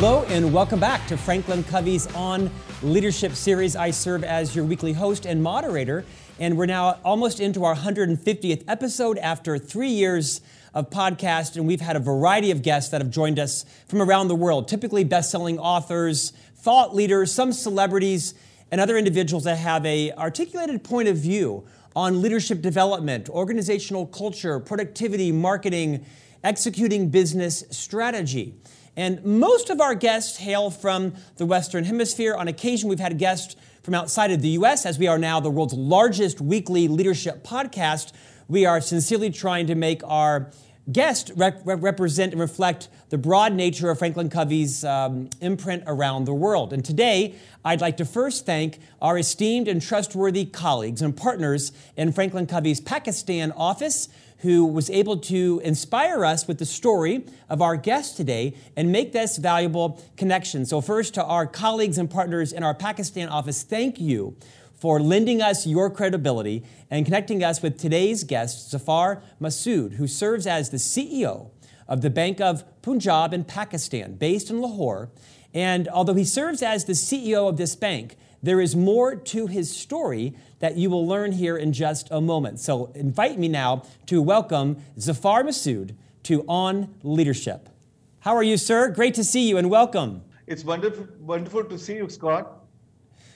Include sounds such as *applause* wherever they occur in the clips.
Hello and welcome back to Franklin Covey's On Leadership series. I serve as your weekly host and moderator, and we're now almost into our 150th episode after three years of podcast, and we've had a variety of guests that have joined us from around the world, typically best-selling authors, thought leaders, some celebrities, and other individuals that have a articulated point of view on leadership development, organizational culture, productivity, marketing, executing business strategy. And most of our guests hail from the Western Hemisphere. On occasion, we've had guests from outside of the US, as we are now the world's largest weekly leadership podcast. We are sincerely trying to make our guests rep- represent and reflect the broad nature of Franklin Covey's um, imprint around the world. And today, I'd like to first thank our esteemed and trustworthy colleagues and partners in Franklin Covey's Pakistan office who was able to inspire us with the story of our guest today and make this valuable connection. So, first, to our colleagues and partners in our Pakistan office, thank you for lending us your credibility and connecting us with today's guest, Zafar Masood, who serves as the CEO of the Bank of Punjab in Pakistan, based in Lahore. And although he serves as the CEO of this bank, there is more to his story that you will learn here in just a moment. So, invite me now to welcome Zafar Masood to On Leadership. How are you, sir? Great to see you and welcome. It's wonderful, wonderful to see you, Scott.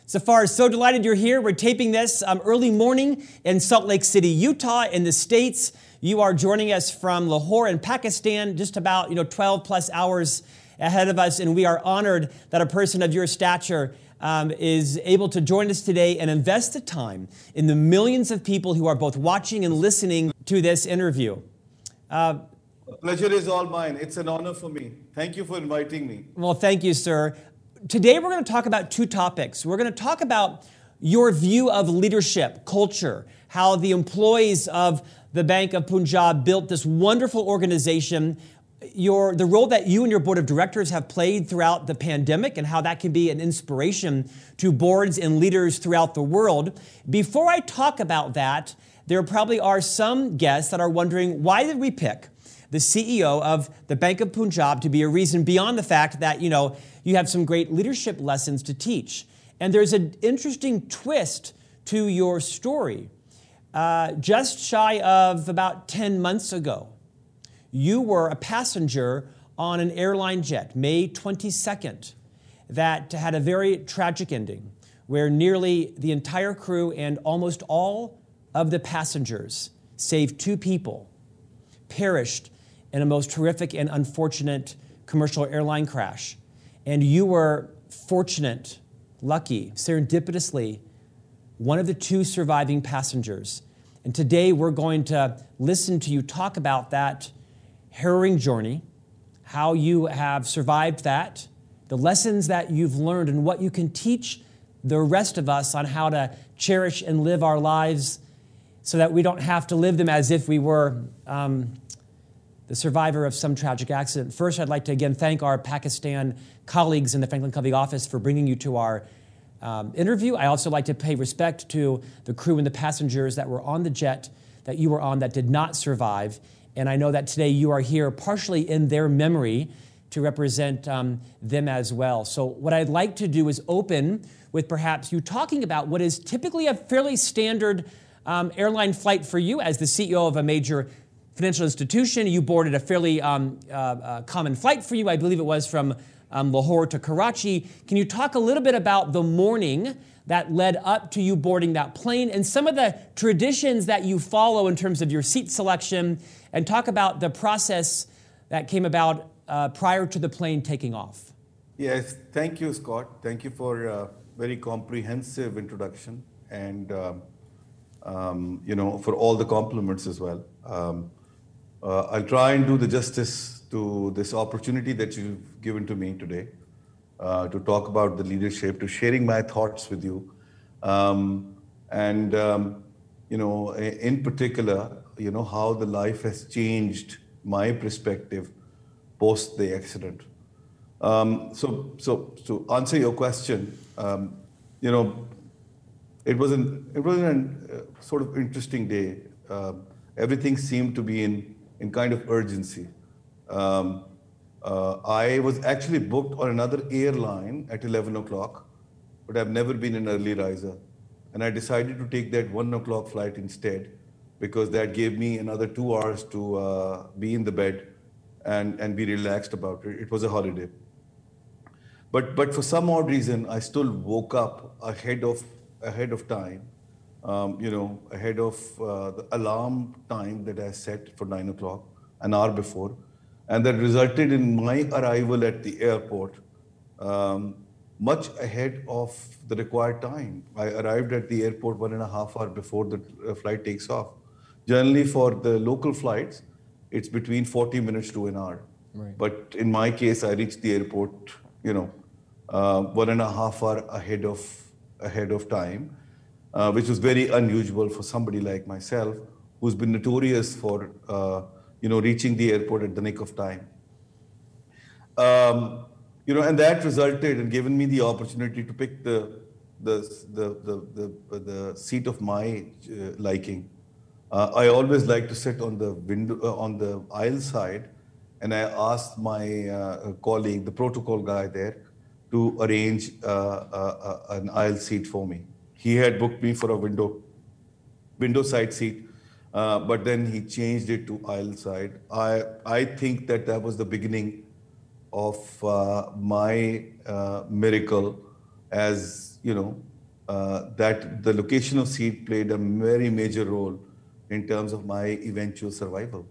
Zafar, so delighted you're here. We're taping this um, early morning in Salt Lake City, Utah, in the States. You are joining us from Lahore in Pakistan, just about you know 12 plus hours ahead of us, and we are honored that a person of your stature um, is able to join us today and invest the time in the millions of people who are both watching and listening to this interview. Uh, Pleasure is all mine. It's an honor for me. Thank you for inviting me. Well, thank you, sir. Today we're going to talk about two topics. We're going to talk about your view of leadership, culture, how the employees of the Bank of Punjab built this wonderful organization your, the role that you and your board of directors have played throughout the pandemic and how that can be an inspiration to boards and leaders throughout the world. Before I talk about that, there probably are some guests that are wondering why did we pick the CEO of the Bank of Punjab to be a reason beyond the fact that, you know, you have some great leadership lessons to teach. And there's an interesting twist to your story. Uh, just shy of about 10 months ago, you were a passenger on an airline jet, May 22nd, that had a very tragic ending, where nearly the entire crew and almost all of the passengers, save two people, perished in a most horrific and unfortunate commercial airline crash. And you were fortunate, lucky, serendipitously, one of the two surviving passengers. And today we're going to listen to you talk about that harrowing journey, how you have survived that, the lessons that you've learned, and what you can teach the rest of us on how to cherish and live our lives so that we don't have to live them as if we were um, the survivor of some tragic accident. First, I'd like to again thank our Pakistan colleagues in the Franklin Covey office for bringing you to our um, interview. I also like to pay respect to the crew and the passengers that were on the jet that you were on that did not survive and I know that today you are here partially in their memory to represent um, them as well. So, what I'd like to do is open with perhaps you talking about what is typically a fairly standard um, airline flight for you as the CEO of a major financial institution. You boarded a fairly um, uh, uh, common flight for you. I believe it was from um, Lahore to Karachi. Can you talk a little bit about the morning? That led up to you boarding that plane and some of the traditions that you follow in terms of your seat selection and talk about the process that came about uh, prior to the plane taking off. Yes, thank you, Scott. Thank you for a very comprehensive introduction and, uh, um, you know, for all the compliments as well. Um, uh, I'll try and do the justice to this opportunity that you've given to me today uh, to talk about the leadership, to sharing my thoughts with you. Um, and, um, you know, in particular, you know, how the life has changed my perspective post the accident. Um, so, so to answer your question, um, you know, it was an it was an uh, sort of interesting day. Uh, everything seemed to be in in kind of urgency. Um, Uh, I was actually booked on another airline at 11 o'clock, but I've never been an early riser. And I decided to take that 1 o'clock flight instead because that gave me another two hours to uh, be in the bed and, and be relaxed about it. It was a holiday. But, but for some odd reason, I still woke up ahead of, ahead of time, um, you know, ahead of uh, the alarm time that I set for 9 o'clock, an hour before. And that resulted in my arrival at the airport um, much ahead of the required time. I arrived at the airport one and a half hour before the uh, flight takes off. Generally, for the local flights, it's between 40 minutes to an hour. Right. But in my case, I reached the airport, you know, uh, one and a half hour ahead of ahead of time, uh, which was very unusual for somebody like myself, who's been notorious for uh, you know, reaching the airport at the nick of time. Um, you know, and that resulted in giving me the opportunity to pick the the the the, the, the seat of my uh, liking. Uh, I always like to sit on the window uh, on the aisle side, and I asked my uh, colleague, the protocol guy there, to arrange uh, uh, an aisle seat for me. He had booked me for a window window side seat uh, but then he changed it to aisle side. I, I think that that was the beginning of uh, my uh, miracle as, you know, uh, that the location of seat played a very major role in terms of my eventual survival.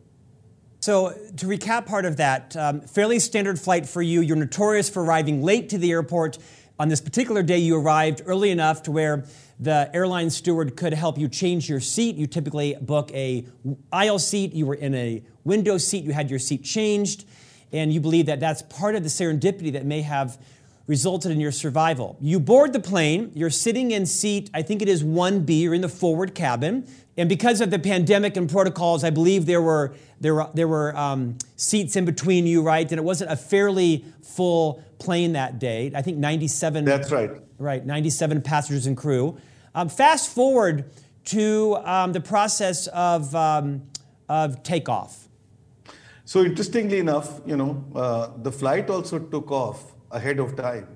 So, to recap part of that, um, fairly standard flight for you. You're notorious for arriving late to the airport. On this particular day, you arrived early enough to where the airline steward could help you change your seat. You typically book a aisle seat. You were in a window seat. You had your seat changed, and you believe that that's part of the serendipity that may have resulted in your survival. You board the plane. You're sitting in seat, I think it is 1B. You're in the forward cabin. And because of the pandemic and protocols, I believe there were there were, there were um, seats in between you, right? And it wasn't a fairly full plane that day. I think 97. That's right. Right, 97 passengers and crew. Um, fast forward to um, the process of, um, of takeoff. So interestingly enough, you know, uh, the flight also took off ahead of time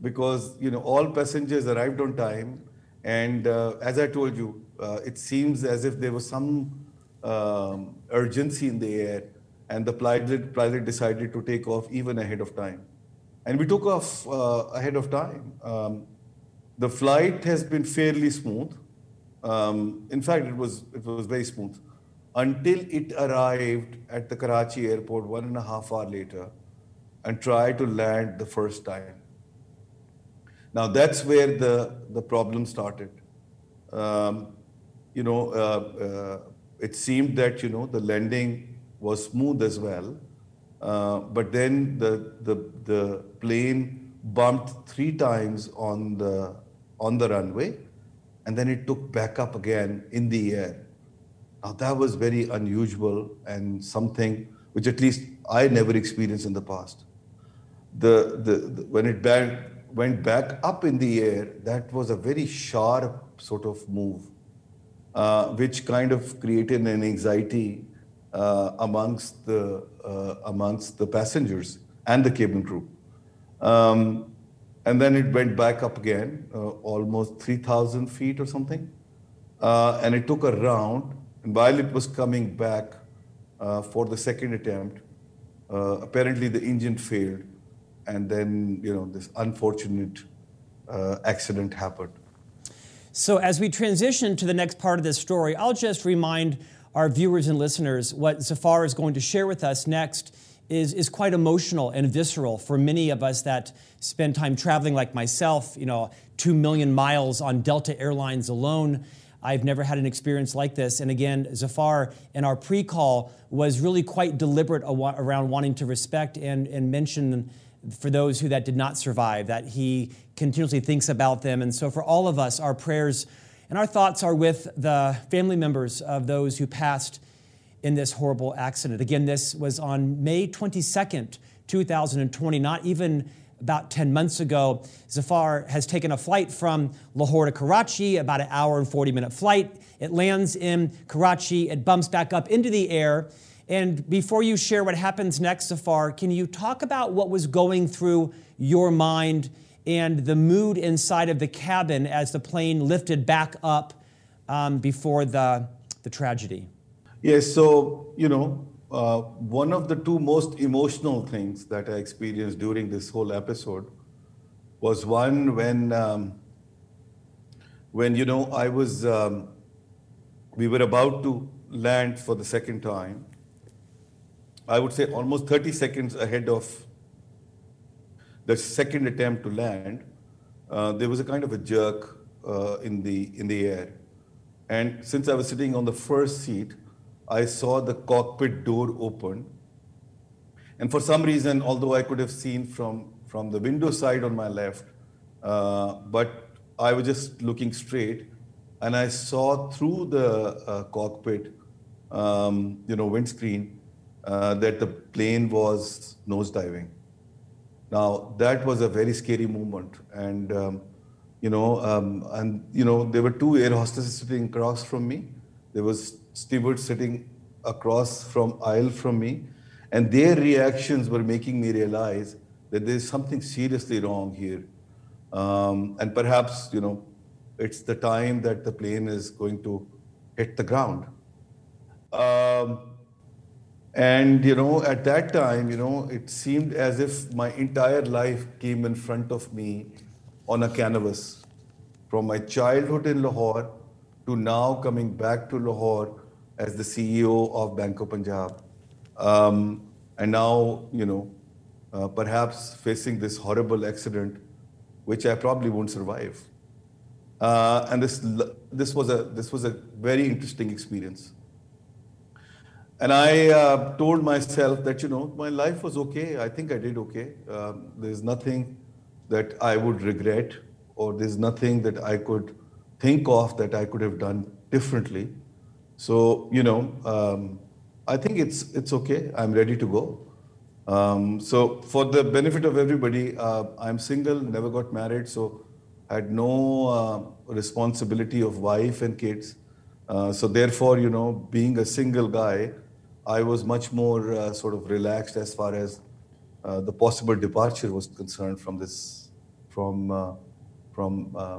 because you know all passengers arrived on time, and uh, as I told you, uh, it seems as if there was some um, urgency in the air, and the pilot, pilot decided to take off even ahead of time. And we took off uh, ahead of time. Um, the flight has been fairly smooth. Um, in fact, it was, it was very smooth until it arrived at the Karachi airport one and a half hour later and tried to land the first time. Now that's where the, the problem started. Um, you know, uh, uh, it seemed that, you know, the landing was smooth as well. Uh, but then the, the, the plane bumped three times on the, on the runway, and then it took back up again in the air. Now, that was very unusual and something which at least I never experienced in the past. The, the, the when it back, went back up in the air, that was a very sharp sort of move, uh, which kind of created an anxiety uh, amongst the uh, amongst the passengers and the cabin crew. Um, and then it went back up again, uh, almost 3,000 feet or something. Uh, and it took a round. And while it was coming back uh, for the second attempt, uh, apparently the engine failed. And then, you know, this unfortunate uh, accident happened. So, as we transition to the next part of this story, I'll just remind our viewers and listeners what Zafar is going to share with us next is, is quite emotional and visceral for many of us that spend time traveling like myself, you know, two million miles on Delta Airlines alone. I've never had an experience like this. And again, Zafar in our pre call was really quite deliberate around wanting to respect and, and mention for those who that did not survive, that he continuously thinks about them. And so for all of us, our prayers and our thoughts are with the family members of those who passed in this horrible accident. Again, this was on May 22nd, 2020, not even about 10 months ago. Zafar has taken a flight from Lahore to Karachi, about an hour and 40 minute flight. It lands in Karachi, it bumps back up into the air, And before you share what happens next, Zafar, can you talk about what was going through your mind and the mood inside of the cabin as the plane lifted back up um, before the, the tragedy? Yes, so, you know, uh, one of the two most emotional things that I experienced during this whole episode was one when, um, when you know, I was, um, we were about to land for the second time. I would say almost 30 seconds ahead of the second attempt to land, uh, there was a kind of a jerk uh, in the in the air, and since I was sitting on the first seat, I saw the cockpit door open, and for some reason, although I could have seen from from the window side on my left, uh, but I was just looking straight, and I saw through the uh, cockpit, um, you know, windscreen, uh, that the plane was nosediving. Now that was a very scary moment, and um, you know, um, and you know, there were two air hostesses sitting across from me. There was steward sitting across from aisle from me, and their reactions were making me realize that there is something seriously wrong here, um, and perhaps you know, it's the time that the plane is going to hit the ground. Um, and, you know, at that time, you know, it seemed as if my entire life came in front of me on a canvas. From my childhood in Lahore to now coming back to Lahore as the CEO of Bank of Punjab. Um, and now, you know, uh, perhaps facing this horrible accident, which I probably won't survive. Uh, and this, this, was a, this was a very interesting experience. And I uh, told myself that, you know, my life was okay. I think I did okay. Um, there's nothing that I would regret, or there's nothing that I could think of that I could have done differently. So, you know, um, I think it's, it's okay. I'm ready to go. Um, so, for the benefit of everybody, uh, I'm single, never got married, so had no uh, responsibility of wife and kids. Uh, so, therefore, you know, being a single guy, I was much more uh, sort of relaxed as far as uh, the possible departure was concerned from this from uh, from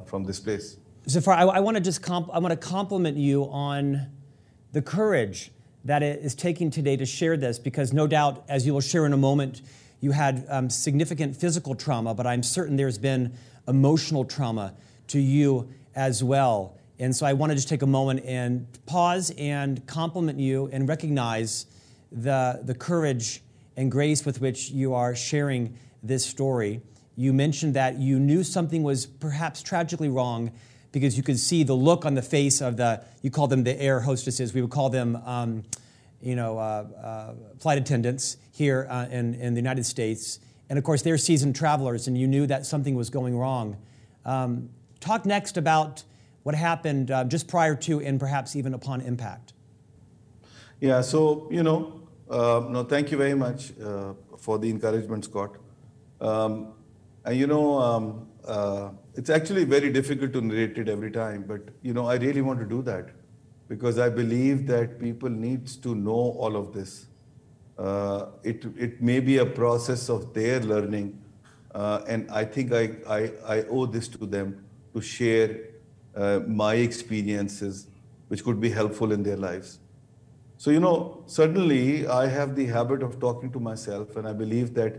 from this place. Zafar, I, I want to just comp- I want to compliment you on the courage that it is taking today to share this, because no doubt, as you will share in a moment, you had um, significant physical trauma, but I'm certain there's been emotional trauma to you as well. And so I want to just take a moment and pause and compliment you and recognize the, the courage and grace with which you are sharing this story. You mentioned that you knew something was perhaps tragically wrong because you could see the look on the face of the, you call them the air hostesses, we would call them, um, you know, uh, uh, flight attendants here uh, in, in the United States. And of course, they're seasoned travelers, and you knew that something was going wrong. Um, talk next about what happened uh, just prior to and perhaps even upon impact? Yeah, so, you know, uh, no, thank you very much uh, for the encouragement, Scott. Um, and, you know, um, uh, it's actually very difficult to narrate it every time, but, you know, I really want to do that because I believe that people needs to know all of this. Uh, it, it may be a process of their learning, uh, and I think I, I, I owe this to them to share uh, my experiences, which could be helpful in their lives. So, you know, suddenly I have the habit of talking to myself, and I believe that,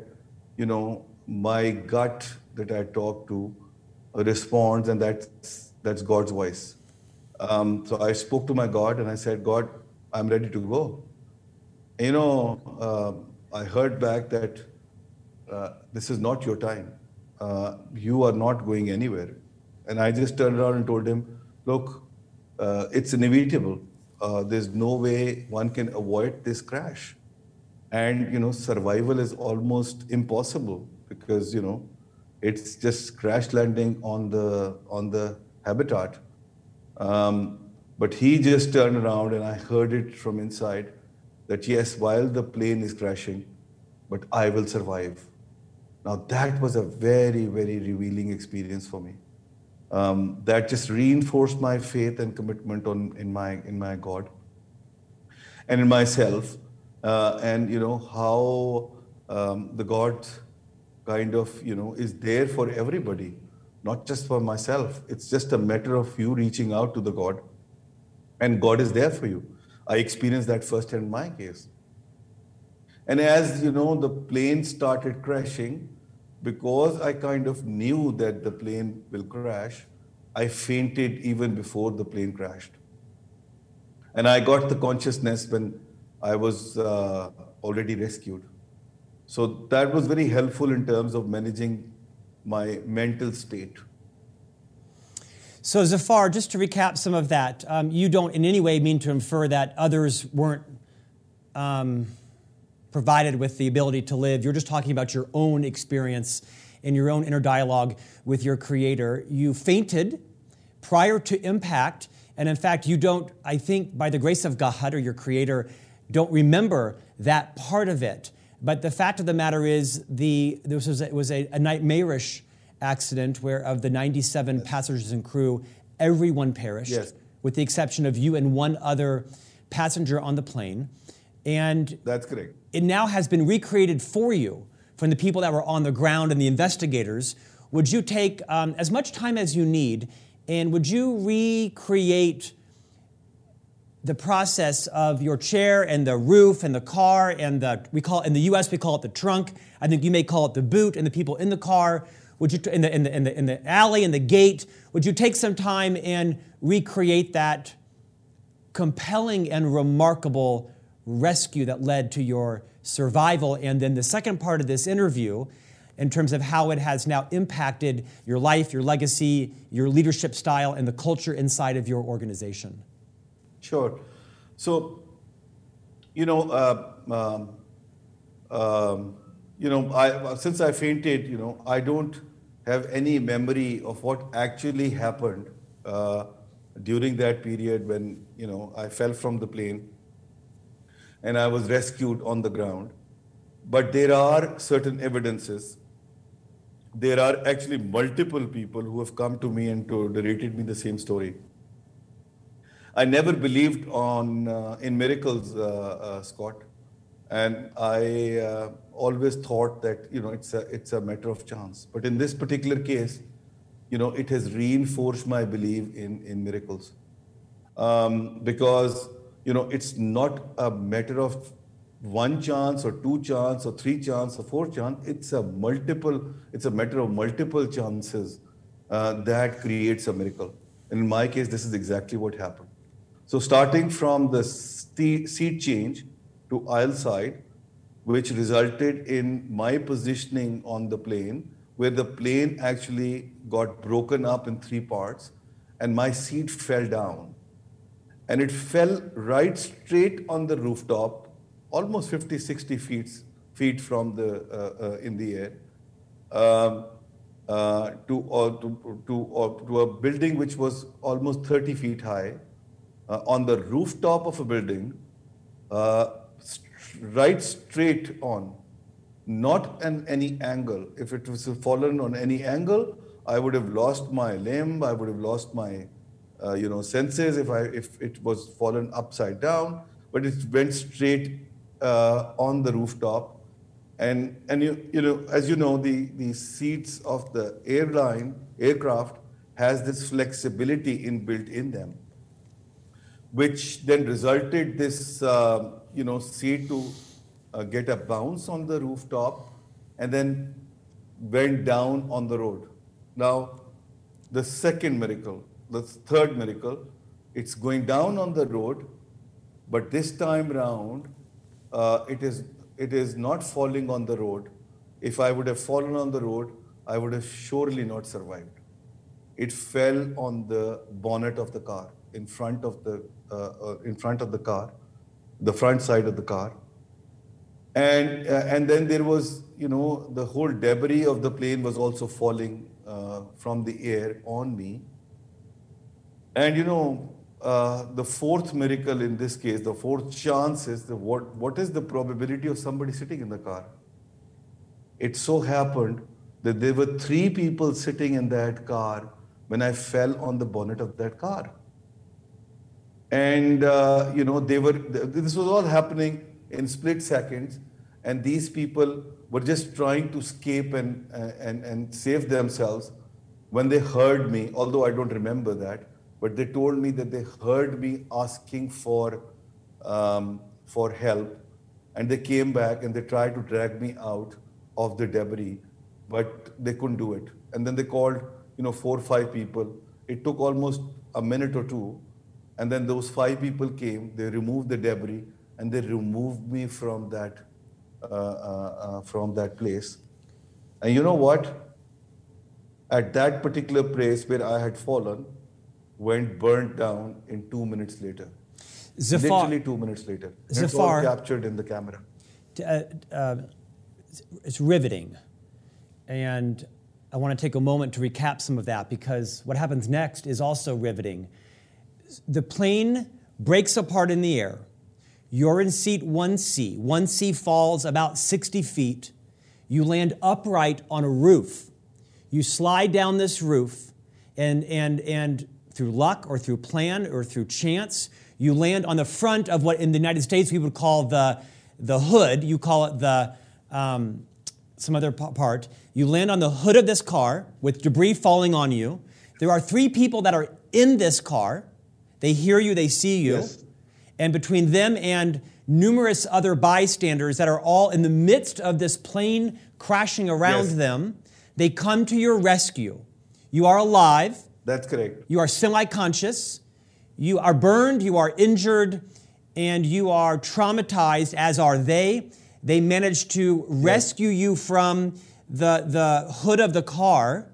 you know, my gut that I talk to responds, and that's, that's God's voice. Um, so I spoke to my God and I said, God, I'm ready to go. You know, uh, I heard back that uh, this is not your time. Uh, you are not going anywhere. And I just turned around and told him, look, uh, it's inevitable. Uh, there's no way one can avoid this crash. And, you know, survival is almost impossible because, you know, it's just crash landing on the, on the habitat. Um, but he just turned around and I heard it from inside that yes, while the plane is crashing, but I will survive. Now that was a very, very revealing experience for me um, that just reinforced my faith and commitment on, in, my, in my God and in myself. uh, and you know how um, the God kind of you know is there for everybody, not just for myself. It's just a matter of you reaching out to the God, and God is there for you. I experienced that first in my case. And as you know, the plane started crashing, because I kind of knew that the plane will crash, I fainted even before the plane crashed. And I got the consciousness when I was uh, already rescued. So that was very helpful in terms of managing my mental state. So, Zafar, just to recap some of that, um, you don't in any way mean to infer that others weren't um, provided with the ability to live. You're just talking about your own experience and your own inner dialogue with your Creator. You fainted prior to impact, and in fact, you don't, I think, by the grace of God or your Creator, don't remember that part of it. But the fact of the matter is, the this was a, was a, a nightmarish accident where of the 97 yes. passengers and crew, everyone perished, yes. with the exception of you and one other passenger on the plane. And that's correct. It now has been recreated for you from the people that were on the ground and the investigators. Would you take um, as much time as you need, and would you recreate? The process of your chair and the roof and the car and the we call in the U.S. we call it the trunk. I think you may call it the boot and the people in the car. Would you in the in the in the, in the alley and the gate? Would you take some time and recreate that compelling and remarkable rescue that led to your survival? And then the second part of this interview. In terms of how it has now impacted your life, your legacy, your leadership style, and the culture inside of your organization. Sure. So, you know, uh, um, um, you know, I, since I fainted, you know, I don't have any memory of what actually happened uh, during that period when, you know, I fell from the plane and I was rescued on the ground. But there are certain evidences. There are actually multiple people who have come to me and to narrated me the same story. I never believed on uh, in miracles, uh, uh, Scott, and I uh, always thought that you know it's a it's a matter of chance. But in this particular case, you know, it has reinforced my belief in in miracles, um, because you know it's not a matter of one chance or two chance or three chance or four chance. It's a multiple. It's a matter of multiple chances uh, that creates a miracle. In my case, this is exactly what happened. So starting from the seat change to aisle side, which resulted in my positioning on the plane, where the plane actually got broken up in three parts, and my seat fell down. And it fell right straight on the rooftop, almost 50, 60 feet, feet from the, uh, uh, in the air, um, uh, to, uh, to, to, uh, to a building which was almost 30 feet high uh, on the rooftop of a building, uh, st- right straight on, not an any angle. If it was fallen on any angle, I would have lost my limb. I would have lost my, uh, you know, senses if I if it was fallen upside down. But it went straight uh, on the rooftop, and and you you know as you know the the seats of the airline aircraft has this flexibility inbuilt in them which then resulted this, uh, you know, seat to uh, get a bounce on the rooftop and then went down on the road. Now, the second miracle, the third miracle, it's going down on the road, but this time round, uh, it is it is not falling on the road. If I would have fallen on the road, I would have surely not survived. It fell on the bonnet of the car in front of the uh, uh, in front of the car, the front side of the car. And, uh, and then there was, you know, the whole debris of the plane was also falling from the air on me. And, you know, uh, the fourth miracle in this case, the fourth chance is the, what, what is the probability of somebody sitting in the car? It so happened that there were three people sitting in that car when I fell on the bonnet of that car and uh, you know they were this was all happening in split seconds, and these people were just trying to escape and, and, and save themselves when they heard me, although I don't remember that, but they told me that they heard me asking for, um, for help, and they came back and they tried to drag me out of the debris, but they couldn't do it. And then they called, you know, four or five people. It took almost a minute or two, and then those five people came. They removed the debris, and they removed me from that uh, uh, uh, from that place. And you know what? At that particular place where I had fallen, went burnt down in two minutes later. Zafar, Literally two minutes later. Zafar- it's all captured in the camera. uh, uh, it's riveting. And I want to take a moment to recap some of that because what happens next is also riveting. The plane breaks apart in the air. You're in seat 1C. 1C falls about 60 feet. You land upright on a roof. You slide down this roof, and, and, and through luck or through plan or through chance, you land on the front of what in the United States we would call the, the hood. You call it the, um, some other part. You land on the hood of this car with debris falling on you. There are three people that are in this car. They hear you, they see you. Yes. And between them and numerous other bystanders that are all in the midst of this plane crashing around Yes. them, they come to your rescue. You are alive. That's correct. You are semi conscious. You are burned. You are injured. And you are traumatized, as are they. They manage to rescue you from the, the hood of the car.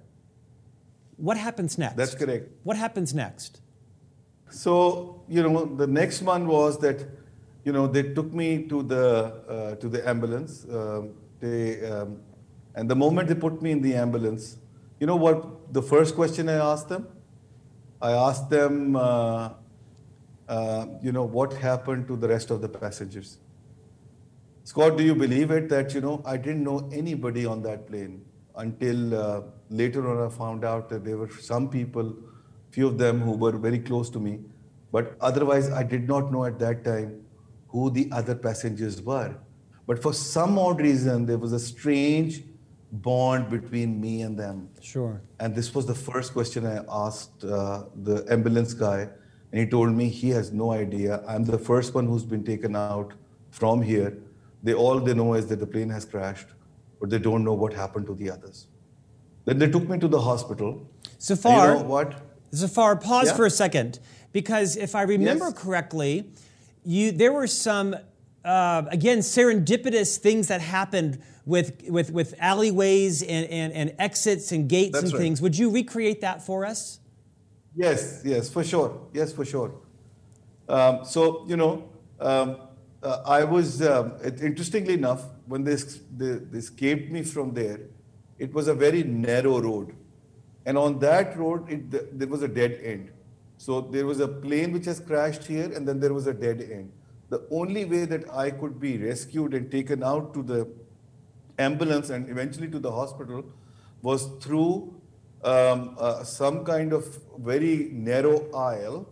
What happens next? That's correct. What happens next? So you know, the next one was that you know they took me to the uh, to the ambulance. Um, they um, and the moment they put me in the ambulance, you know what? The first question I asked them, I asked them, uh, uh, you know, what happened to the rest of the passengers. Scott, do you believe it that you know I didn't know anybody on that plane until uh, later on I found out that there were some people, few of them who were very close to me, but otherwise I did not know at that time who the other passengers were. But for some odd reason, there was a strange bond between me and them. Sure. And this was the first question I asked uh, the ambulance guy, and he told me he has no idea. I'm the first one who's been taken out from here. They all they know is that the plane has crashed, but they don't know what happened to the others. Then they took me to the hospital. So far, you know what? Zafar, pause Yeah. for a second, because if I remember Yes. correctly, you there were some uh, again serendipitous things that happened with with with alleyways and, and, and exits and gates That's and right. things. Would you recreate that for us? Yes, yes, for sure. Yes, for sure. Um, so, you know, um, uh, I was, um, it, interestingly enough, when they, they escaped me from there, it was a very narrow road. And on that road, it, there was a dead end. So there was a plane which has crashed here, and then there was a dead end. The only way that I could be rescued and taken out to the ambulance and eventually to the hospital was through um, uh, some kind of very narrow aisle.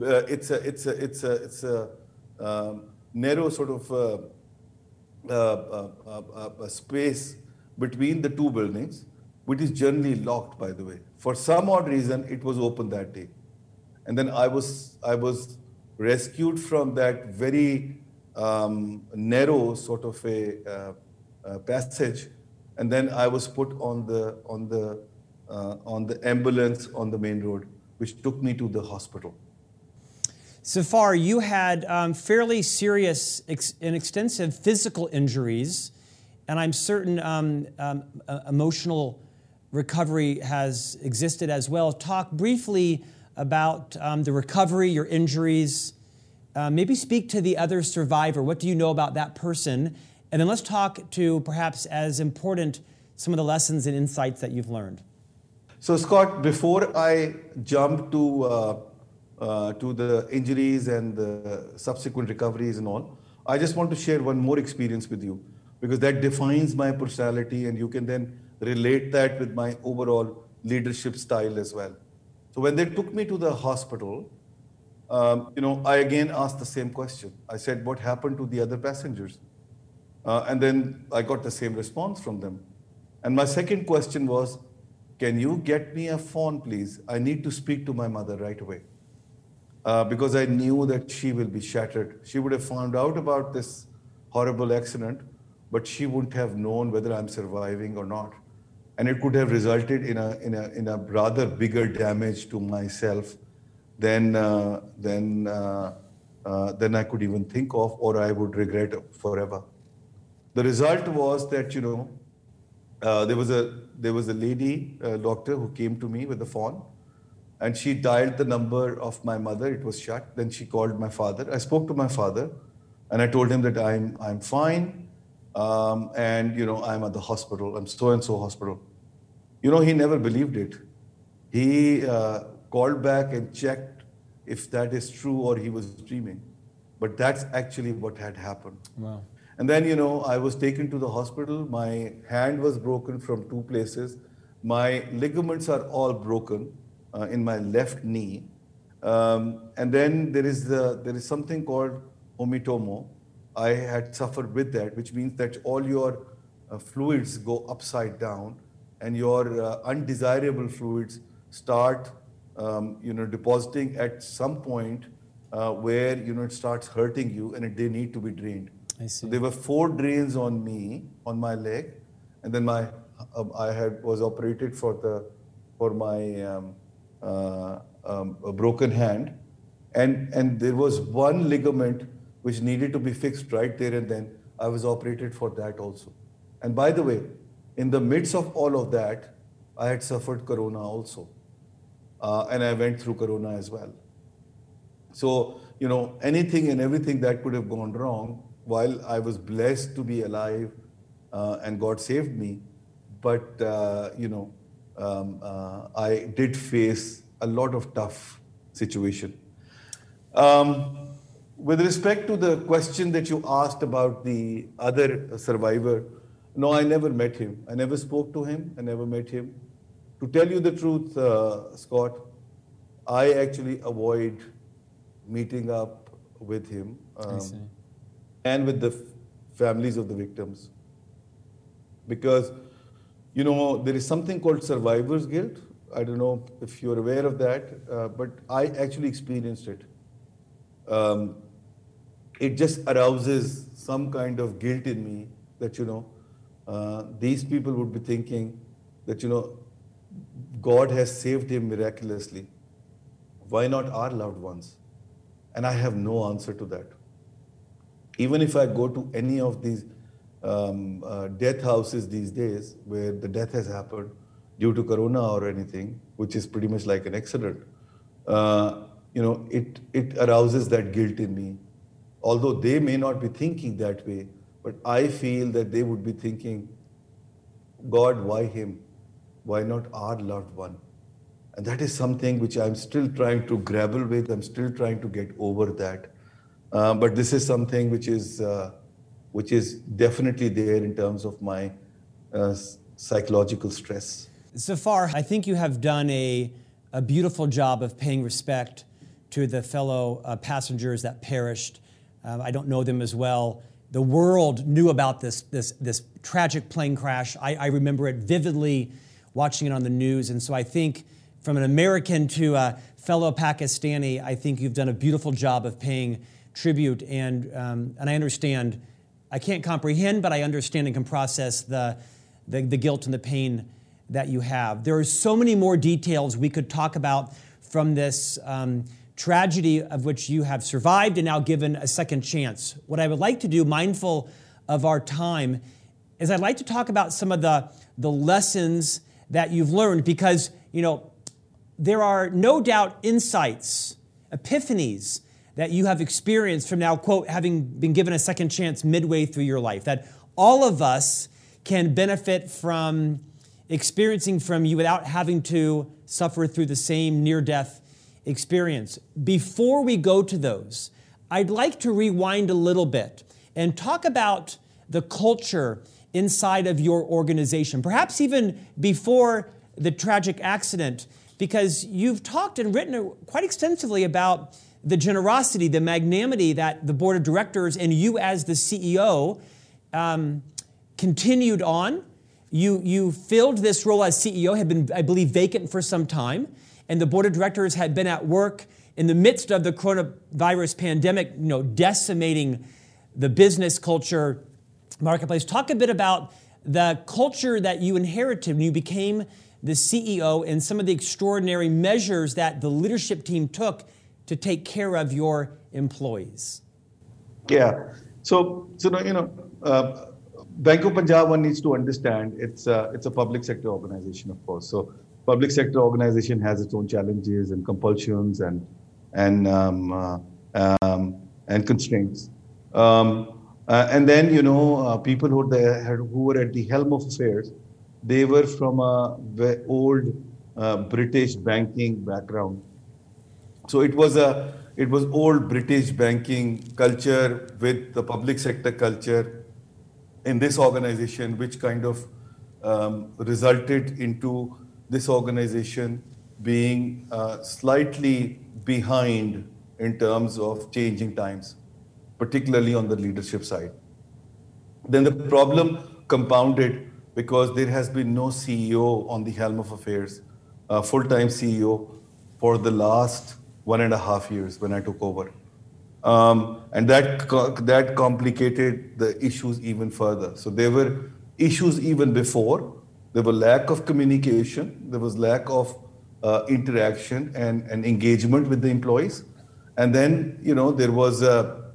Uh, it's a it's a it's a it's a um, narrow sort of uh, uh, uh, uh, space between the two buildings, which is generally locked, by the way. For some odd reason, it was open that day, and then I was I was rescued from that very um, narrow sort of a uh, uh, passage, and then I was put on the on the uh, on the ambulance on the main road, which took me to the hospital. Zafar, you had um, fairly serious ex- and extensive physical injuries, and I'm certain um, um, uh, emotional recovery has existed as well. Talk briefly about um, the recovery, your injuries. Uh, maybe speak to the other survivor. What do you know about that person? And then let's talk to perhaps as important some of the lessons and insights that you've learned. So, Scott, before I jump to uh, uh, to the injuries and the subsequent recoveries and all, I just want to share one more experience with you because that defines my personality, and you can then relate that with my overall leadership style as well. So, when they took me to the hospital, um, you know, I again asked the same question. I said, What happened to the other passengers? Uh, and then I got the same response from them. And my second question was, Can you get me a phone, please? I need to speak to my mother right away. Uh, because I knew that she will be shattered. She would have found out about this horrible accident, but she wouldn't have known whether I'm surviving or not. And it could have resulted in a, in a, in a rather bigger damage to myself than, uh, than, uh, uh than I could even think of, or I would regret forever. The result was that, you know, uh, there, was a, there was a lady uh, doctor who came to me with the phone and she dialed the number of my mother. It was shut. Then she called my father. I spoke to my father and I told him that I'm, I'm fine um, and, you know, I'm at the hospital. I'm so and so hospital. You know, he never believed it. He uh, called back and checked if that is true or he was dreaming. But that's actually what had happened. Wow. And then, you know, I was taken to the hospital. My hand was broken from two places. My ligaments are all broken uh, in my left knee. Um, and then there is, the, there is something called hematoma. I had suffered with that, which means that all your uh, fluids go upside down and your uh, undesirable fluids start um, you know, depositing at some point uh, where you know, it starts hurting you and it, they need to be drained. I see. So there were four drains on me, on my leg, and then my um, I had was operated for the for my um, uh, um, a broken hand, and and there was one ligament which needed to be fixed right there and then. I was operated for that also. And by the way, in the midst of all of that, I had suffered corona also, uh, and I went through corona as well. So you know anything and everything that could have gone wrong while I was blessed to be alive uh, and God saved me, but uh, you know, um, uh, I did face a lot of tough situation. Um, with respect to the question that you asked about the other survivor, no, I never met him. I never spoke to him. I never met him. To tell you the truth, uh, Scott, I actually avoid meeting up with him. Um, and with the families of the victims. Because, you know, there is something called survivor's guilt. I don't know if you're aware of that, uh, but I actually experienced it. Um, it just arouses some kind of guilt in me that, you know, uh, these people would be thinking that, you know, God has saved him miraculously. Why not our loved ones? And I have no answer to that. Even if I go to any of these um, uh, death houses these days where the death has happened due to corona or anything, which is pretty much like an accident, uh, you know, it, it arouses that guilt in me. Although they may not be thinking that way, but I feel that they would be thinking, God, why him? Why not our loved one? And that is something which I'm still trying to grapple with. I'm still trying to get over that. Uh, but this is something which is uh, which is definitely there in terms of my uh, psychological stress. Zafar, I think you have done a, a beautiful job of paying respect to the fellow uh, passengers that perished. Um, I don't know them as well. The world knew about this, this, this tragic plane crash. I, I remember it vividly watching it on the news. And so I think from an American to a fellow Pakistani, I think you've done a beautiful job of paying tribute, and, um, and I understand, I can't comprehend, but I understand and can process the, the, the guilt and the pain that you have. There are so many more details we could talk about from this um, tragedy of which you have survived and now given a second chance. What I would like to do, mindful of our time, is I'd like to talk about some of the, the lessons that you've learned because, you know, there are no doubt insights, epiphanies that you have experienced from now, quote, having been given a second chance midway through your life. That all of us can benefit from experiencing from you without having to suffer through the same near death experience. Before we go to those, I'd like to rewind a little bit and talk about the culture inside of your organization, perhaps even before the tragic accident, because you've talked and written quite extensively about the generosity, the magnanimity that the board of directors and you as the CEO um, continued on. You, you filled this role as CEO, had been, I believe, vacant for some time, and the board of directors had been at work in the midst of the coronavirus pandemic, you know, decimating the business culture marketplace. Talk a bit about the culture that you inherited when you became the CEO and some of the extraordinary measures that the leadership team took to take care of your employees. Yeah. So, so you know, uh, Bank of Punjab one needs to understand it's a, it's a public sector organization, of course. So, public sector organization has its own challenges and compulsions and and um, uh, um, and constraints. Um, uh, and then you know uh, people who, there, who were at the helm of affairs, they were from a old uh, British banking background. So it was a it was old British banking culture with the public sector culture in this organization, which kind of um, resulted into this organization being uh, slightly behind in terms of changing times, particularly on the leadership side. Then the problem compounded because there has been no CEO on the helm of affairs, a full time CEO, for the last one and a half years when I took over. Um, and that, that complicated the issues even further. So there were issues even before. There was lack of communication, there was lack of uh, interaction and, and engagement with the employees. And then, you know, there was a,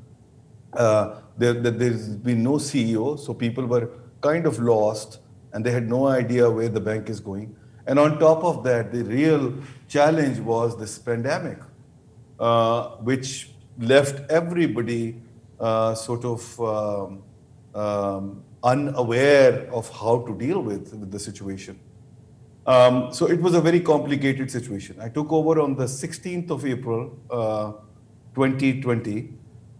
uh, there, there's been no CEO, so people were kind of lost and they had no idea where the bank is going. And on top of that, the real challenge was this pandemic, uh, which left everybody uh, sort of um, um, unaware of how to deal with, with the situation. Um, so it was a very complicated situation. I took over on the 16th of April, uh, 2020,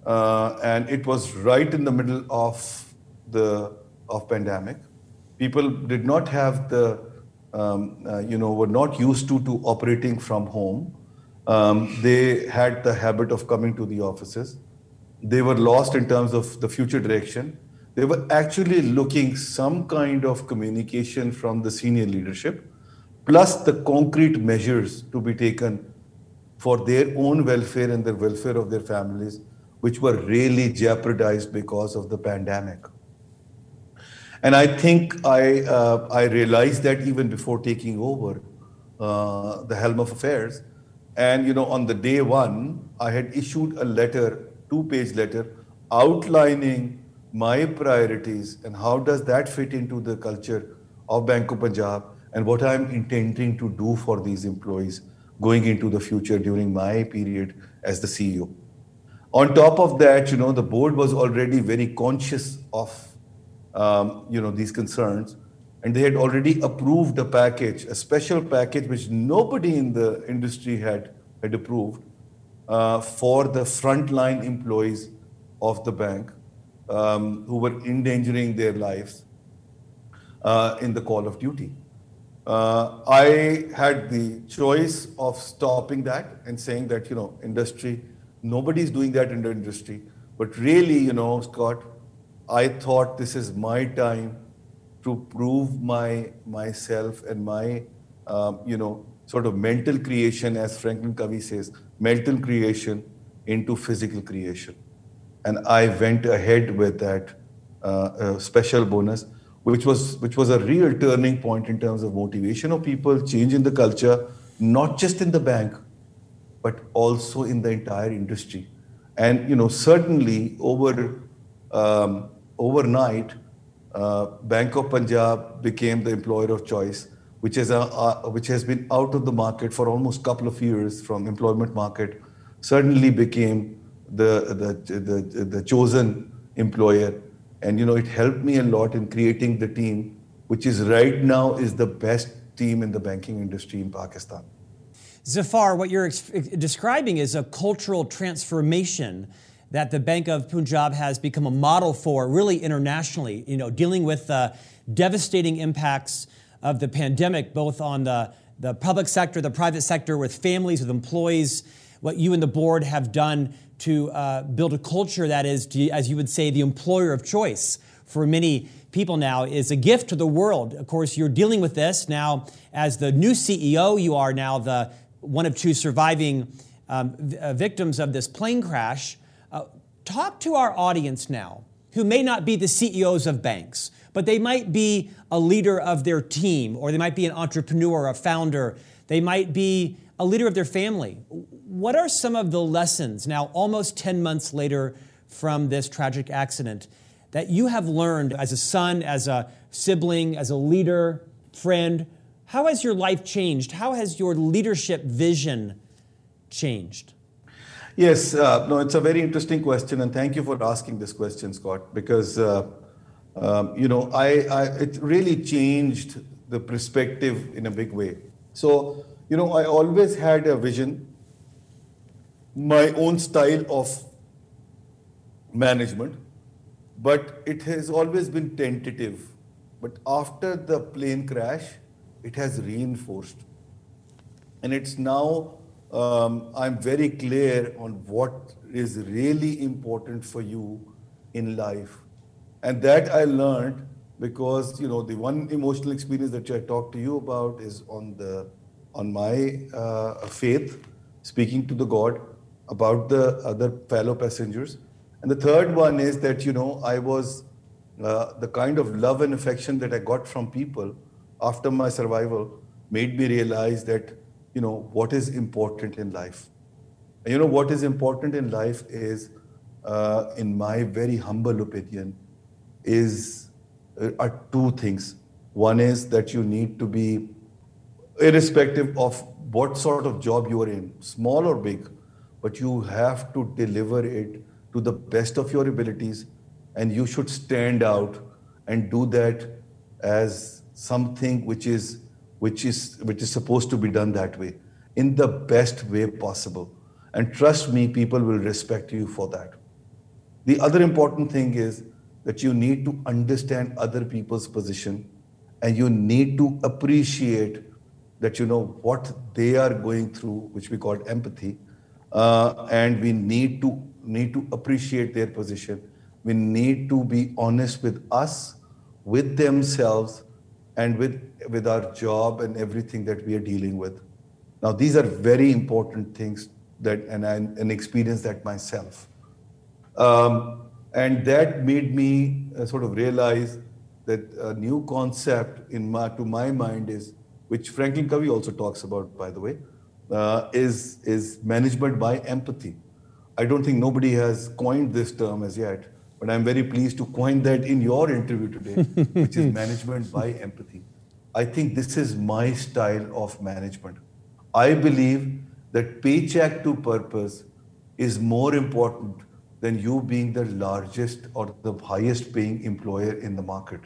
uh, and it was right in the middle of the of pandemic. People did not have the, um, uh, you know, were not used to to operating from home. Um, they had the habit of coming to the offices. They were lost in terms of the future direction. They were actually looking some kind of communication from the senior leadership plus the concrete measures to be taken for their own welfare and the welfare of their families, which were really jeopardized because of the pandemic. And I think I, uh, I realized that even before taking over uh, the helm of affairs. And, you know, on the day one, I had issued a letter, two-page letter, outlining my priorities and how does that fit into the culture of Bank of Punjab and what I'm intending to do for these employees going into the future during my period as the CEO. On top of that, you know, the board was already very conscious of, um, you know, these concerns, and they had already approved a package, a special package which nobody in the industry had had approved uh, for the frontline employees of the bank um, who were endangering their lives uh, in the call of duty. Uh, I had the choice of stopping that and saying that, you know, industry, nobody's doing that in the industry. But really, you know, Scott, I thought this is my time to prove my myself and my, um, you know, sort of mental creation, as Franklin Covey says, mental creation into physical creation. And I went ahead with that uh, special bonus which was which was a real turning point in terms of motivation of people, change in the culture, not just in the bank, but also in the entire industry. And you know, certainly over um, overnight, uh, Bank of Punjab became the employer of choice, which is a, which has been out of the market for almost couple of years from employment market. Certainly became the the, the, the chosen employer. And you know it helped me a lot in creating the team which is right now is the best team in the banking industry in pakistan. Zafar what you're ex- describing is a cultural transformation that the bank of punjab has become a model for really internationally you know dealing with the devastating impacts of the pandemic both on the, the public sector the private sector with families with employees what you and the board have done to uh, build a culture that is, as you would say, the employer of choice for many people now is a gift to the world. Of course, you're dealing with this now as the new CEO. You are now the one of two surviving um, uh, victims of this plane crash. Uh, talk to our audience now, who may not be the CEOs of banks, but they might be a leader of their team, or they might be an entrepreneur, a founder. They might be a leader of their family. What are some of the lessons now, almost 10 months later from this tragic accident, that you have learned as a son, as a sibling, as a leader, friend? How has your life changed? How has your leadership vision changed? Yes, uh, no, it's a very interesting question, and thank you for asking this question, Scott, because uh, um, you know, I, I, it really changed the perspective in a big way. So, you know, I always had a vision, my own style of management, but it has always been tentative. But after the plane crash, it has reinforced. And it's now, um, I'm very clear on what is really important for you in life. And that I learned because, you know, the one emotional experience that I talked to you about is on the, on my uh, faith, speaking to the God about the other fellow passengers. And the third one is that, you know, I was uh, the kind of love and affection that I got from people after my survival made me realize that, you know, what is important in life. And you know, what is important in life is, uh, in my very humble opinion, is uh, are two things. One is that you need to be, irrespective of what sort of job you are in, small or big, but you have to deliver it to the best of your abilities and you should stand out and do that as something which is which is which is supposed to be done that way in the best way possible. And trust me people will respect you for that. The other important thing is that you need to understand other people's position and you need to appreciate that you know what they are going through which we call empathy uh, and we need to need to appreciate their position. We need to be honest with us, with themselves, and with, with our job and everything that we are dealing with. Now, these are very important things that, and I and experience that myself. Um, and that made me uh, sort of realize that a new concept in my, to my mind is, which Franklin Covey also talks about, by the way, uh, is, is management by empathy. I don't think nobody has coined this term as yet, but I'm very pleased to coin that in your interview today, which is *laughs* management by empathy. I think this is my style of management. I believe that paycheck to purpose is more important than you being the largest or the highest paying employer in the market.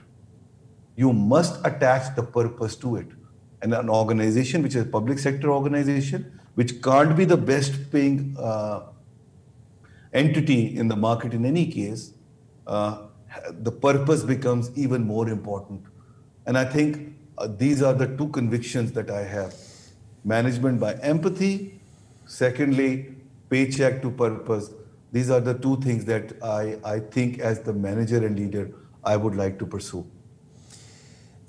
You must attach the purpose to it. And an organization which is a public sector organization, which can't be the best paying uh, entity in the market in any case, uh, the purpose becomes even more important. And I think uh, these are the two convictions that I have management by empathy, secondly, paycheck to purpose. These are the two things that I, I think, as the manager and leader, I would like to pursue.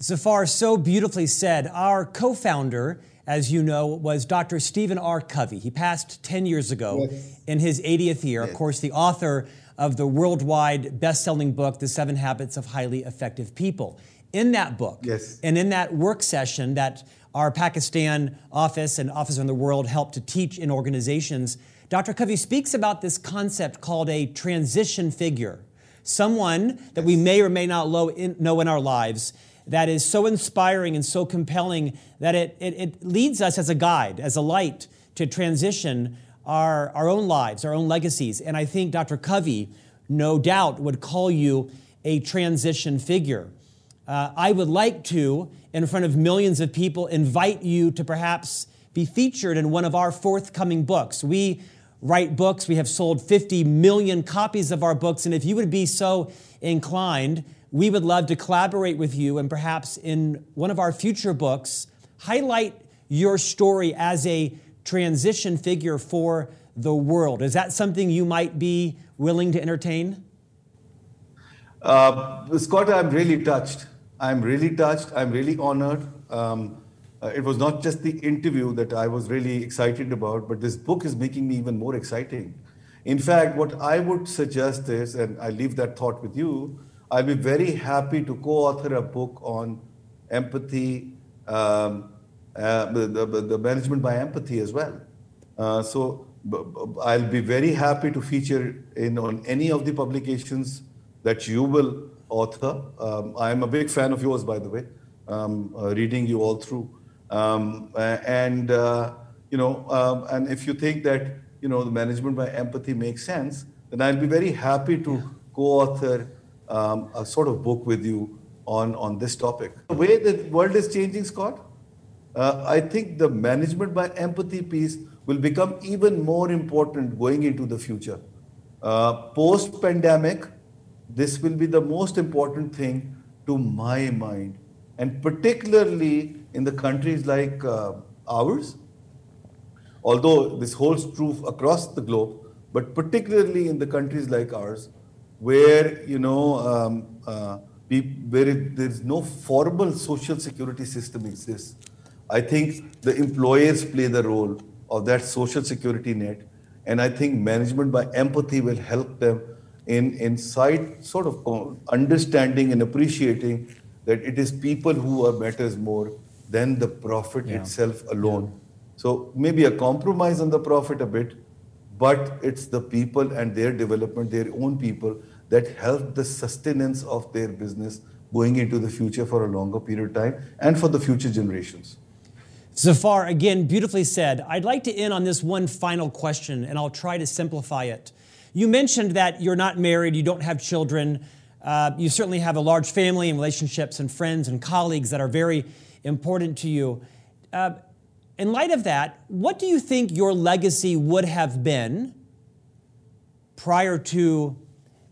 Zafar, so beautifully said. Our co founder as you know, was Dr. Stephen R. Covey. He passed 10 years ago yes. in his 80th year. Yes. Of course, the author of the worldwide best selling book, The Seven Habits of Highly Effective People. In that book, yes. and in that work session that our Pakistan office and Office in the World helped to teach in organizations, Dr. Covey speaks about this concept called a transition figure. Someone that we may or may not know in our lives that is so inspiring and so compelling that it, it, it, leads us as a guide, as a light to transition our, our own lives, our own legacies. And I think Dr. Covey, no doubt, would call you a transition figure. Uh, I would like to, in front of millions of people, invite you to perhaps be featured in one of our forthcoming books. We write books. We have sold 50 million copies of our books. And if you would be so inclined, we would love to collaborate with you and perhaps in one of our future books highlight your story as a transition figure for the world. Is that something you might be willing to entertain? Uh, Scott, I'm really touched. I'm really touched. I'm really honored. Um, uh, it was not just the interview that I was really excited about, but this book is making me even more exciting. In fact, what I would suggest is, and I leave that thought with you, I'll be very happy to co author a book on empathy, um, uh, the, the, management by empathy as well. Uh, so I'll be very happy to feature in on any of the publications that you will author. Um, I'm a big fan of yours, by the way, um, uh, reading you all through. Um, and uh, you know, um, and if you think that you know the management by empathy makes sense, then I'll be very happy to co-author um, a sort of book with you on on this topic. The way the world is changing, Scott, uh, I think the management by empathy piece will become even more important going into the future. Uh, Post pandemic, this will be the most important thing to my mind, and particularly in the countries like uh, ours, although this holds true across the globe, but particularly in the countries like ours, where you know um, uh, where it, there is no formal social security system exists. I think the employers play the role of that social security net, and I think management by empathy will help them in inside sort of understanding and appreciating that it is people who are matters more than the profit yeah. itself alone. Yeah. So maybe a compromise on the profit a bit, but it's the people and their development, their own people, that help the sustenance of their business going into the future for a longer period of time and for the future generations. Zafar, again, beautifully said. I'd like to end on this one final question, and I'll try to simplify it. You mentioned that you're not married, you don't have children, uh, you certainly have a large family and relationships and friends and colleagues that are very important to you. Uh, in light of that, what do you think your legacy would have been prior to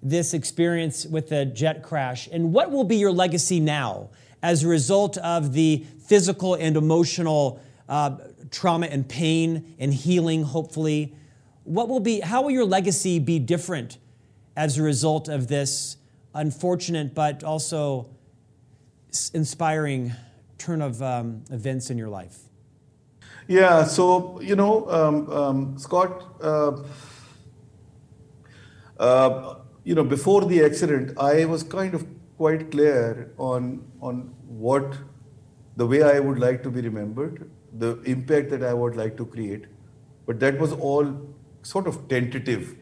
this experience with the jet crash? And what will be your legacy now as a result of the physical and emotional uh, trauma and pain and healing, hopefully? What will be, how will your legacy be different as a result of this unfortunate but also inspiring turn of um, events in your life? Yeah, so, you know, um, um, Scott, uh, uh, you know, before the accident, I was kind of quite clear on, on what the way I would like to be remembered, the impact that I would like to create. But that was all sort of tentative.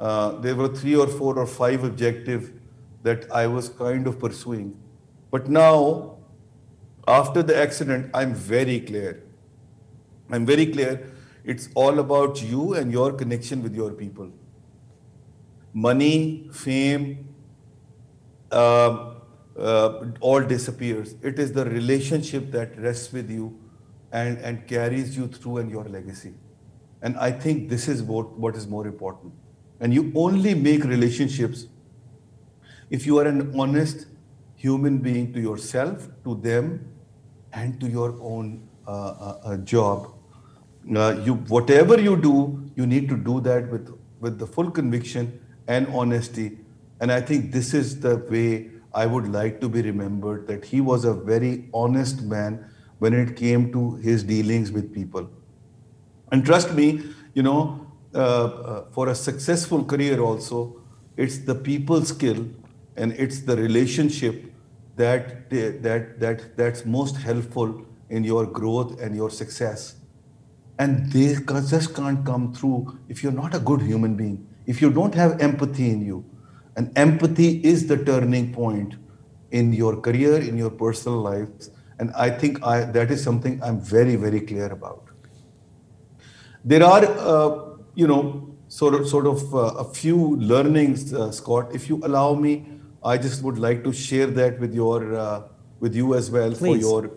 Uh, there were three or four or five objectives that I was kind of pursuing. But now, after the accident, I'm very clear. I'm very clear. It's all about you and your connection with your people. Money, fame, uh, uh, all disappears. It is the relationship that rests with you and, and carries you through and your legacy. And I think this is what, what is more important. And you only make relationships if you are an honest human being to yourself, to them, and to your own uh, job. Uh, you, whatever you do, you need to do that with, with the full conviction and honesty. And I think this is the way I would like to be remembered that he was a very honest man when it came to his dealings with people. And trust me, you know, uh, uh, for a successful career also, it's the people skill and it's the relationship that that that that's most helpful in your growth and your success. And they just can't come through if you're not a good human being. If you don't have empathy in you and empathy is the turning point in your career in your personal lives and i think I, that is something i'm very very clear about. There are uh, you know sort of sort of uh, a few learnings uh, scott if you allow me I just would like to share that with your uh, with you as well please. for your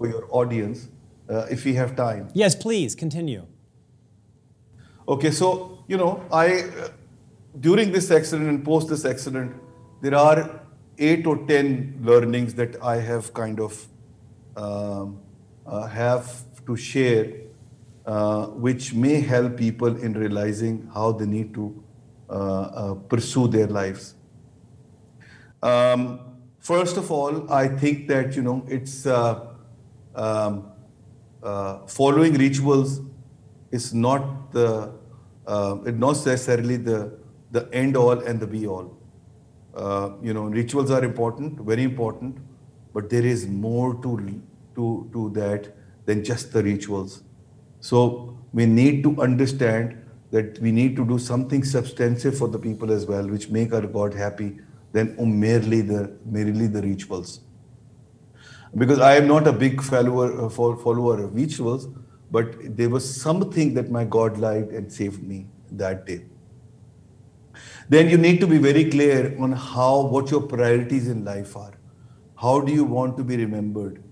for your audience, uh, if we have time. Yes, please continue. Okay, so you know, I uh, during this accident and post this accident, there are eight or ten learnings that I have kind of um, uh, have to share uh, which may help people in realizing how they need to uh, uh, pursue their lives. Um, first of all, I think that you know it's uh, um, uh, following rituals is not the uh, it's not necessarily the the end all and the be all. Uh, you know, rituals are important, very important, but there is more to to to that than just the rituals. So we need to understand that we need to do something substantive for the people as well, which make our God happy, than merely the merely the rituals. Because I am not a big follower uh, follower of rituals, but there was something that my God liked and saved me that day. Then you need to be very clear on how what your priorities in life are. How do you want to be remembered?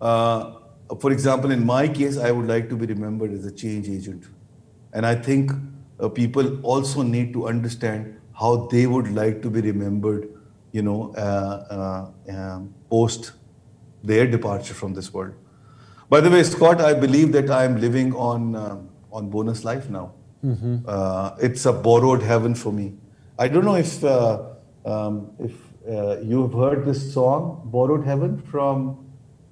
Uh, for example, in my case, I would like to be remembered as a change agent. And I think uh, people also need to understand how they would like to be remembered, you know, uh, uh, um, post their departure from this world. By the way, Scott, I believe that I am living on uh, on bonus life now. Mm-hmm. Uh, it's a borrowed heaven for me. I don't know if uh, um, if you've heard this song, "Borrowed Heaven," from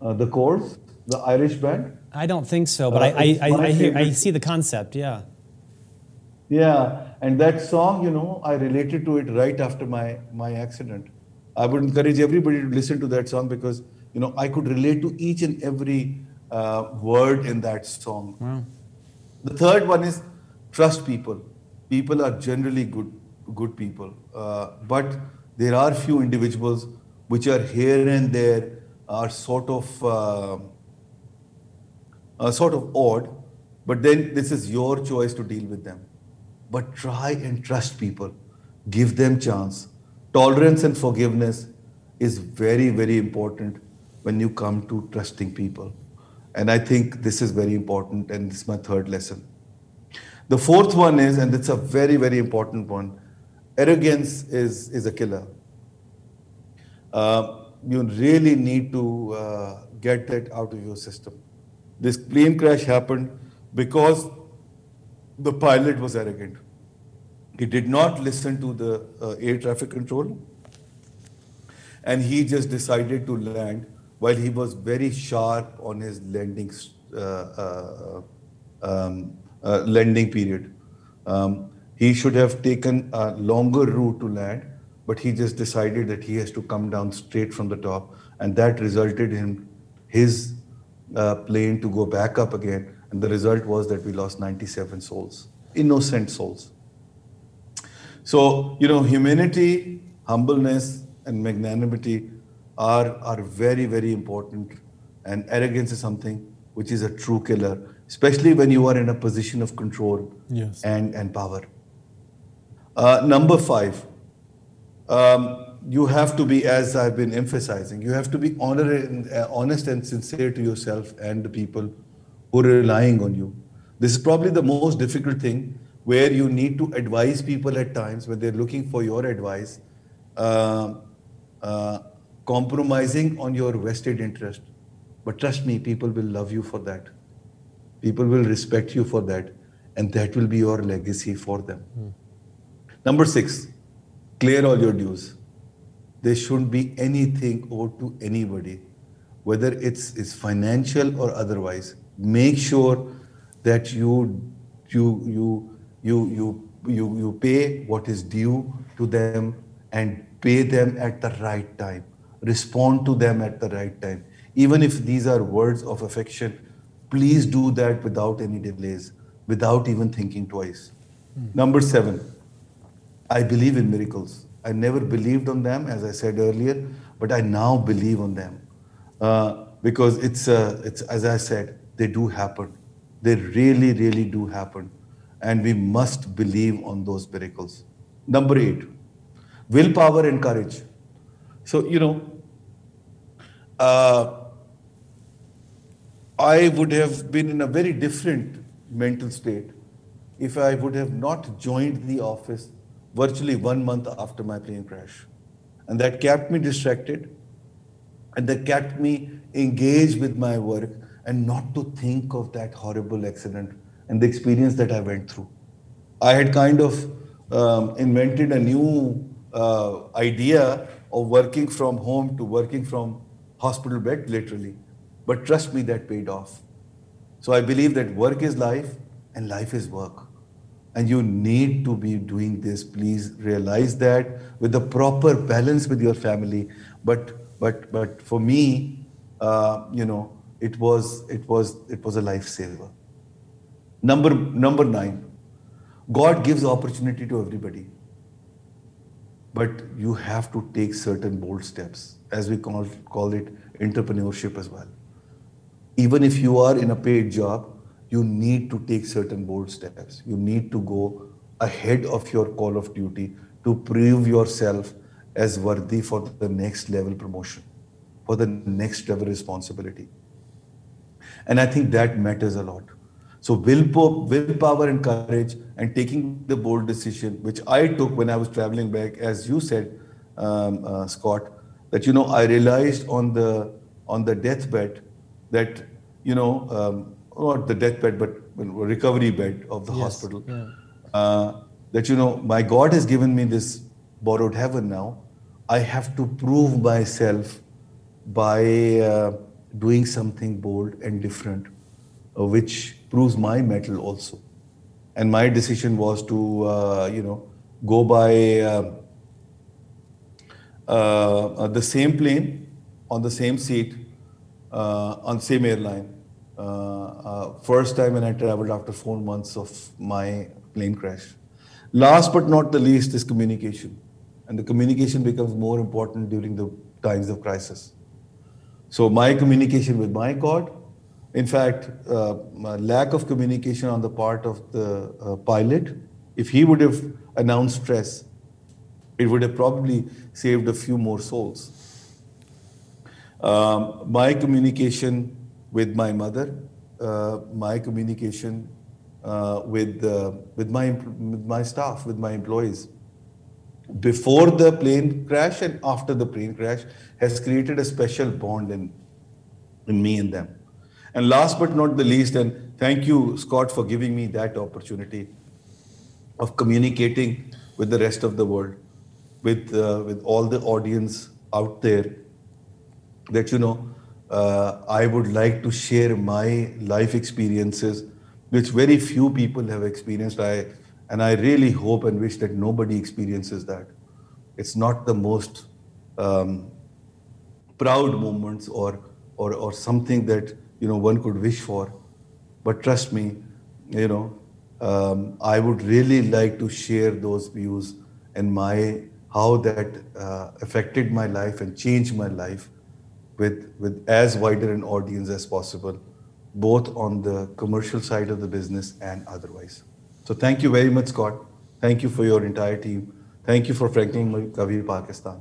the Corrs the Irish band? I don't think so, but uh, I, I, I, hear, I, see the concept, yeah. Yeah, and that song, you know, I related to it right after my, my accident. I would encourage everybody to listen to that song because, you know, I could relate to each and every uh, word in that song. Wow. The third one is trust people. People are generally good, good people, uh, but there are few individuals which are here and there are sort of uh, uh, sort of odd, but then this is your choice to deal with them. But try and trust people, give them chance. Tolerance and forgiveness is very, very important when you come to trusting people. And I think this is very important, and this is my third lesson. The fourth one is, and it's a very, very important one arrogance is, is a killer. Uh, you really need to uh, get that out of your system. This plane crash happened because the pilot was arrogant. He did not listen to the uh, air traffic control and he just decided to land while he was very sharp on his landing uh, uh, um, uh, landing period. Um, he should have taken a longer route to land, but he just decided that he has to come down straight from the top, and that resulted in his uh, plane to go back up again. And the result was that we lost 97 souls, innocent souls. So, you know, humanity, humbleness, and magnanimity are, are very, very important. And arrogance is something which is a true killer, especially when you are in a position of control yes. and, and power. Uh, number five, um, you have to be, as I've been emphasizing, you have to be and, uh, honest and sincere to yourself and the people who are relying on you. This is probably the most difficult thing where you need to advise people at times when they're looking for your advice, uh, uh, compromising on your vested interest. But trust me, people will love you for that. People will respect you for that. And that will be your legacy for them. Mm. Number six, clear all your dues there shouldn't be anything owed to anybody, whether it's, it's financial or otherwise. Make sure that you, you, you, you, you, you, you pay what is due to them and pay them at the right time. Respond to them at the right time. Even if these are words of affection, please do that without any delays, without even thinking twice. Mm. Number seven, I believe in miracles. I never believed on them, as I said earlier, but I now believe on them uh, because it's, uh, it's, as I said, they do happen. They really, really do happen. And we must believe on those miracles. Number eight, willpower and courage. So, you know, uh, I would have been in a very different mental state if I would have not joined the office virtually one month after my plane crash. And that kept me distracted and that kept me engaged with my work and not to think of that horrible accident and the experience that I went through. I had kind of um, invented a new uh, idea of working from home to working from hospital bed, literally. But trust me, that paid off. So I believe that work is life and life is work. And you need to be doing this. Please realize that with the proper balance with your family. But but but for me, uh, you know, it was it was it was a lifesaver. Number number nine, God gives opportunity to everybody. But you have to take certain bold steps, as we call, call it entrepreneurship as well. Even if you are in a paid job, you need to take certain bold steps. You need to go ahead of your call of duty to prove yourself as worthy for the next level promotion, for the next level responsibility. And I think that matters a lot. So will pope willpower and courage and taking the bold decision, which I took when I was traveling back, as you said, um, uh, Scott, that you know I realized on the on the deathbed that you know um, not the deathbed but recovery bed of the yes, hospital yeah. uh, that you know my God has given me this borrowed heaven now. I have to prove myself by uh, doing something bold and different, uh, which proves my mettle also. And my decision was to, uh, you know, go by uh, uh, the same plane on the same seat uh, on same airline. Uh, uh, first time when I traveled after four months of my plane crash. Last but not the least is communication. And the communication becomes more important during the times of crisis. So my communication with my God, in fact, uh, lack of communication on the part of the uh, pilot, if he would have announced stress, it would have probably saved a few more souls. Um, my communication with my mother, uh, my communication uh, with, uh, with, my, with my staff, with my employees, before the plane crash and after the plane crash has created a special bond in, in me and them. And last but not the least, and thank you, Scott, for giving me that opportunity of communicating with the rest of the world, with, uh, with all the audience out there, that, you know, uh, I would like to share my life experiences, which very few people have experienced. I, and I really hope and wish that nobody experiences that. It's not the most um, proud moments or, or, or something that you know one could wish for. But trust me, you know, um, I would really like to share those views and my how that uh, affected my life and changed my life with with as wider an audience as possible, both on the commercial side of the business and otherwise. So thank you very much, Scott. Thank you for your entire team. Thank you for Franklin Covey Pakistan.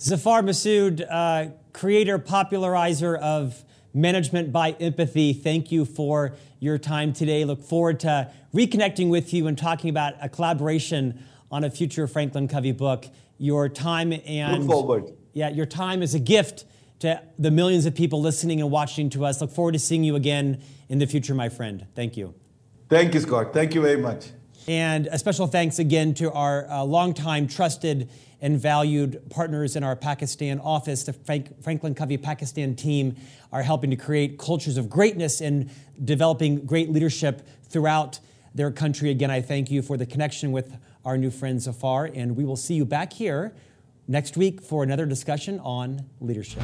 Zafar Masood, uh, creator, popularizer of Management by Empathy. Thank you for your time today. Look forward to reconnecting with you and talking about a collaboration on a future Franklin Covey book. Your time and Look forward. Yeah, your time is a gift to the millions of people listening and watching to us. Look forward to seeing you again in the future, my friend. Thank you. Thank you, Scott. Thank you very much. And a special thanks again to our uh, longtime trusted and valued partners in our Pakistan office. The Frank, Franklin Covey Pakistan team are helping to create cultures of greatness and developing great leadership throughout their country. Again, I thank you for the connection with our new friend Zafar, and we will see you back here next week for another discussion on leadership.